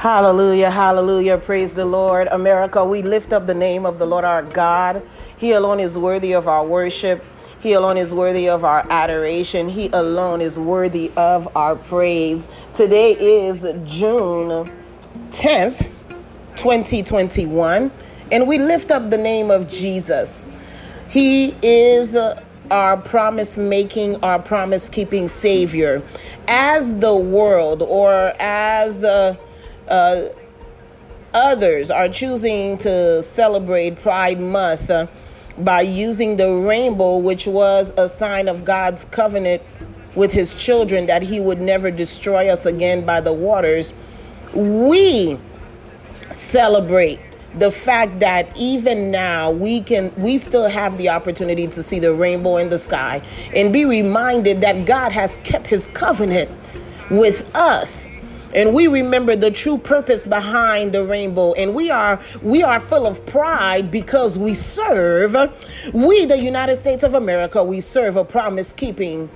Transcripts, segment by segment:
Hallelujah, hallelujah. Praise the Lord. America, we lift up the name of the Lord our God. He alone is worthy of our worship. He alone is worthy of our adoration. He alone is worthy of our praise. Today is June 10th, 2021, and we lift up the name of Jesus. He is our promise making, our promise keeping Savior. As the world or as uh, uh, others are choosing to celebrate Pride Month uh, by using the rainbow, which was a sign of God's covenant with his children that he would never destroy us again by the waters, we celebrate the fact that even now we can we still have the opportunity to see the rainbow in the sky and be reminded that God has kept his covenant with us and we remember the true purpose behind the rainbow. And we are we are full of pride because we serve we the United States of America we serve a promise keeping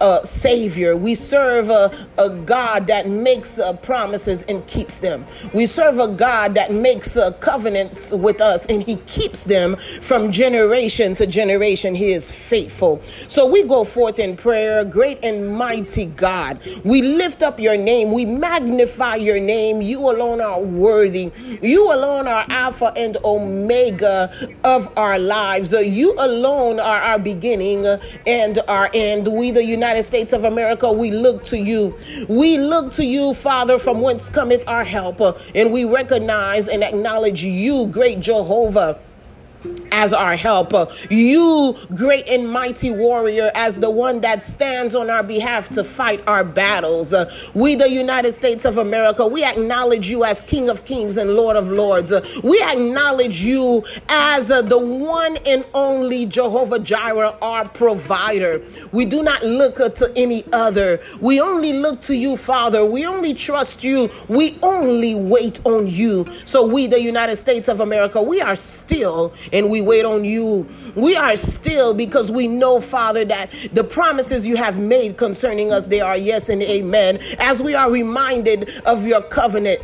uh, Savior. We serve a, a God that makes uh, promises and keeps them. We serve a God that makes uh, covenants with us and He keeps them from generation to generation. He is faithful. So we go forth in prayer, great and mighty God. We lift up your name. We magnify your name. You alone are worthy. You alone are Alpha and Omega of our lives. You alone are our beginning and our end. We, the United United States of America, we look to you. We look to you, Father, from whence cometh our help. And we recognize and acknowledge you, great Jehovah as our helper. You, great and mighty warrior, as the one that stands on our behalf to fight our battles. We, the United States of America, we acknowledge you as King of Kings and Lord of Lords. We acknowledge you as the one and only Jehovah Jireh, our provider. We do not look to any other. We only look to you, Father. We only trust you. We only wait on you. So we, the United States of America, we are still and we wait on you. We are still because we know, Father, that the promises you have made concerning us, they are yes and amen. As we are reminded of your covenant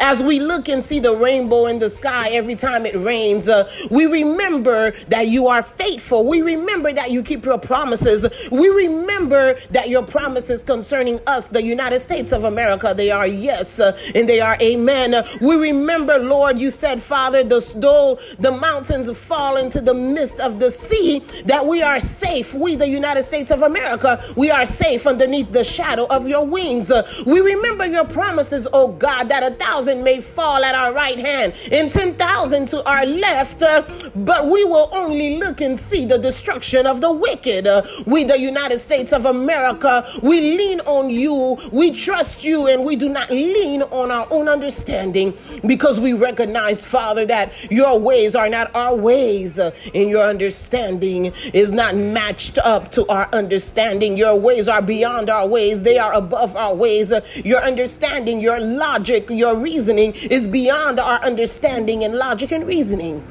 as we look and see the rainbow in the sky every time it rains, uh, we remember that you are faithful. We remember that you keep your promises. We remember that your promises concerning us, the United States of America, they are yes uh, and they are amen. We remember, Lord, you said, Father, the, though the mountains fall into the midst of the sea, that we are safe. We, the United States of America, we are safe underneath the shadow of your wings. Uh, we remember your promises, oh God, that a thousand thousand may fall at our right hand and 10,000 to our left, uh, but we will only look and see the destruction of the wicked. Uh, we, the United States of America, we lean on you, we trust you, and we do not lean on our own understanding because we recognize, Father, that your ways are not our ways uh, and your understanding is not matched up to our understanding. Your ways are beyond our ways, they are above our ways. Uh, your understanding, your logic, your reason reasoning is beyond our understanding and logic and reasoning.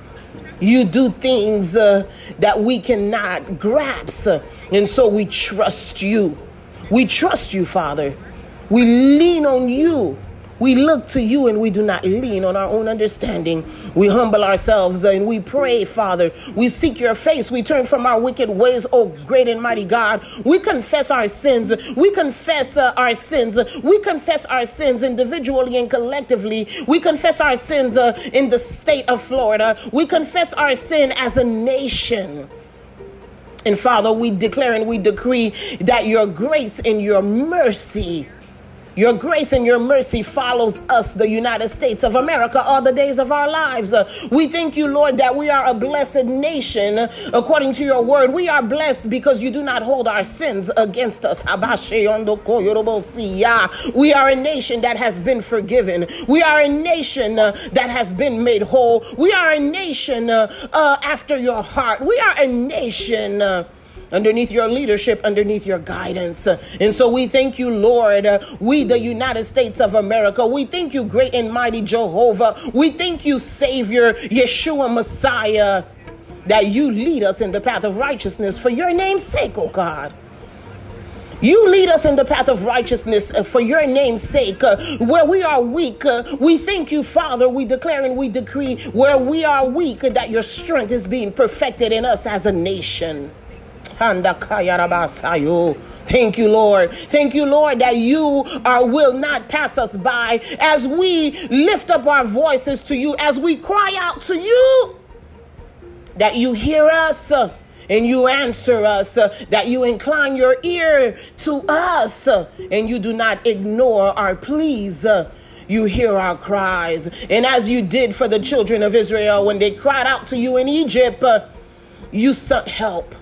You do things uh, that we cannot grasp. And so we trust you. We trust you, Father. We lean on you we look to you and we do not lean on our own understanding. We humble ourselves and we pray, Father. We seek your face. We turn from our wicked ways, oh great and mighty God. We confess our sins. We confess uh, our sins. We confess our sins individually and collectively. We confess our sins uh, in the state of Florida. We confess our sin as a nation. And Father, we declare and we decree that your grace and your mercy your grace and your mercy follows us, the United States of America, all the days of our lives. Uh, we thank you, Lord, that we are a blessed nation according to your word. We are blessed because you do not hold our sins against us. We are a nation that has been forgiven. We are a nation uh, that has been made whole. We are a nation uh, uh after your heart. We are a nation uh, underneath your leadership, underneath your guidance. And so we thank you, Lord. We, the United States of America, we thank you, great and mighty Jehovah. We thank you, Savior, Yeshua, Messiah, that you lead us in the path of righteousness for your name's sake, oh God. You lead us in the path of righteousness uh, for your name's sake. Uh, where we are weak, uh, we thank you, Father. We declare and we decree where we are weak that your strength is being perfected in us as a nation. Thank you, Lord. Thank you, Lord, that you are, will not pass us by as we lift up our voices to you, as we cry out to you, that you hear us and you answer us, uh, that you incline your ear to us, uh, and you do not ignore our pleas. Uh, you hear our cries. And as you did for the children of Israel when they cried out to you in Egypt, uh, you sent help.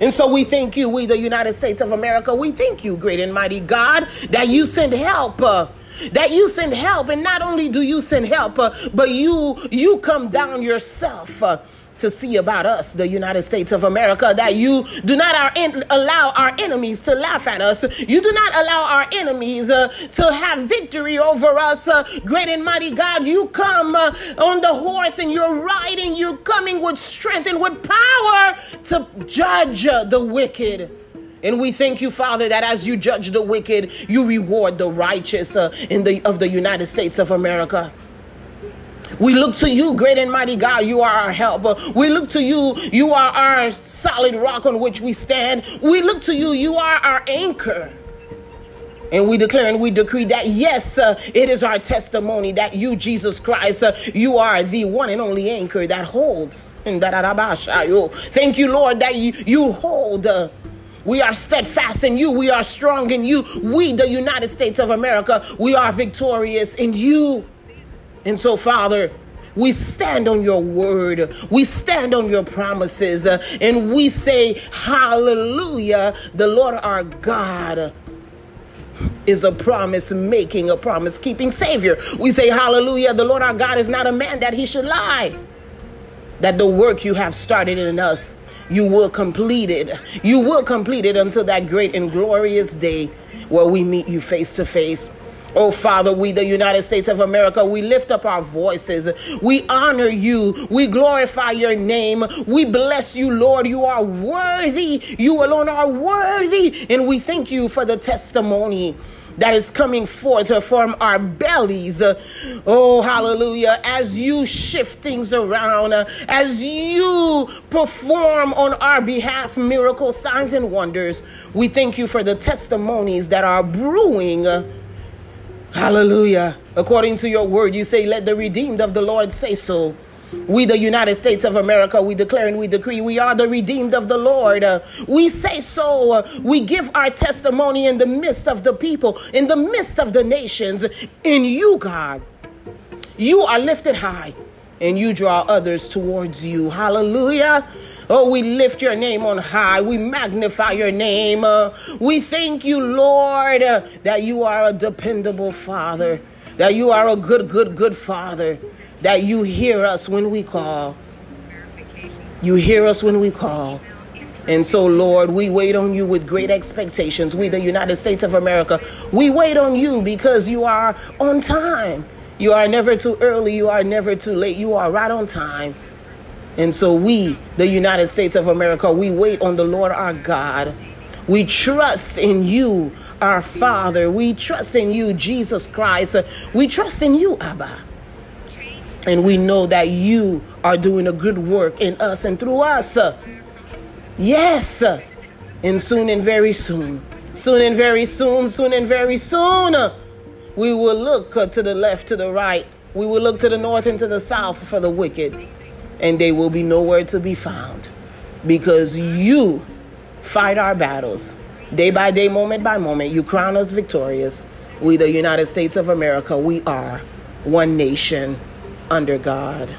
And so we thank you, we the United States of America, we thank you, great and mighty God, that you send help. Uh, that you send help and not only do you send help uh, but you you come down yourself uh, to see about us, the United States of America, that you do not our en- allow our enemies to laugh at us. You do not allow our enemies uh, to have victory over us. Uh, great and mighty God, you come uh, on the horse and you're riding, you're coming with strength and with power to judge uh, the wicked. And we thank you, Father, that as you judge the wicked, you reward the righteous uh, in the of the United States of America. We look to you, great and mighty God. You are our helper. We look to you. You are our solid rock on which we stand. We look to you. You are our anchor. And we declare and we decree that, yes, uh, it is our testimony that you, Jesus Christ, uh, you are the one and only anchor that holds. Thank you, Lord, that you, you hold. Uh, we are steadfast in you. We are strong in you. We, the United States of America, we are victorious in you. And so, Father, we stand on your word. We stand on your promises. And we say, Hallelujah. The Lord our God is a promise making, a promise keeping Savior. We say, Hallelujah. The Lord our God is not a man that he should lie. That the work you have started in us, you will complete it. You will complete it until that great and glorious day where we meet you face to face. Oh, Father, we, the United States of America, we lift up our voices. We honor you. We glorify your name. We bless you, Lord. You are worthy. You alone are worthy. And we thank you for the testimony that is coming forth from our bellies. Oh, hallelujah. As you shift things around, as you perform on our behalf miracles, signs, and wonders, we thank you for the testimonies that are brewing Hallelujah. According to your word, you say, Let the redeemed of the Lord say so. We, the United States of America, we declare and we decree we are the redeemed of the Lord. We say so. We give our testimony in the midst of the people, in the midst of the nations. In you, God, you are lifted high and you draw others towards you. Hallelujah. Oh, we lift your name on high. We magnify your name. Uh, we thank you, Lord, uh, that you are a dependable Father, that you are a good, good, good Father, that you hear us when we call. You hear us when we call. And so, Lord, we wait on you with great expectations. We, the United States of America, we wait on you because you are on time. You are never too early. You are never too late. You are right on time. And so we, the United States of America, we wait on the Lord our God. We trust in you, our Father. We trust in you, Jesus Christ. We trust in you, Abba. And we know that you are doing a good work in us and through us. Yes. And soon and very soon, soon and very soon, soon and very soon, we will look to the left, to the right. We will look to the north and to the south for the wicked and they will be nowhere to be found because you fight our battles day by day, moment by moment. You crown us victorious. We, the United States of America, we are one nation under God.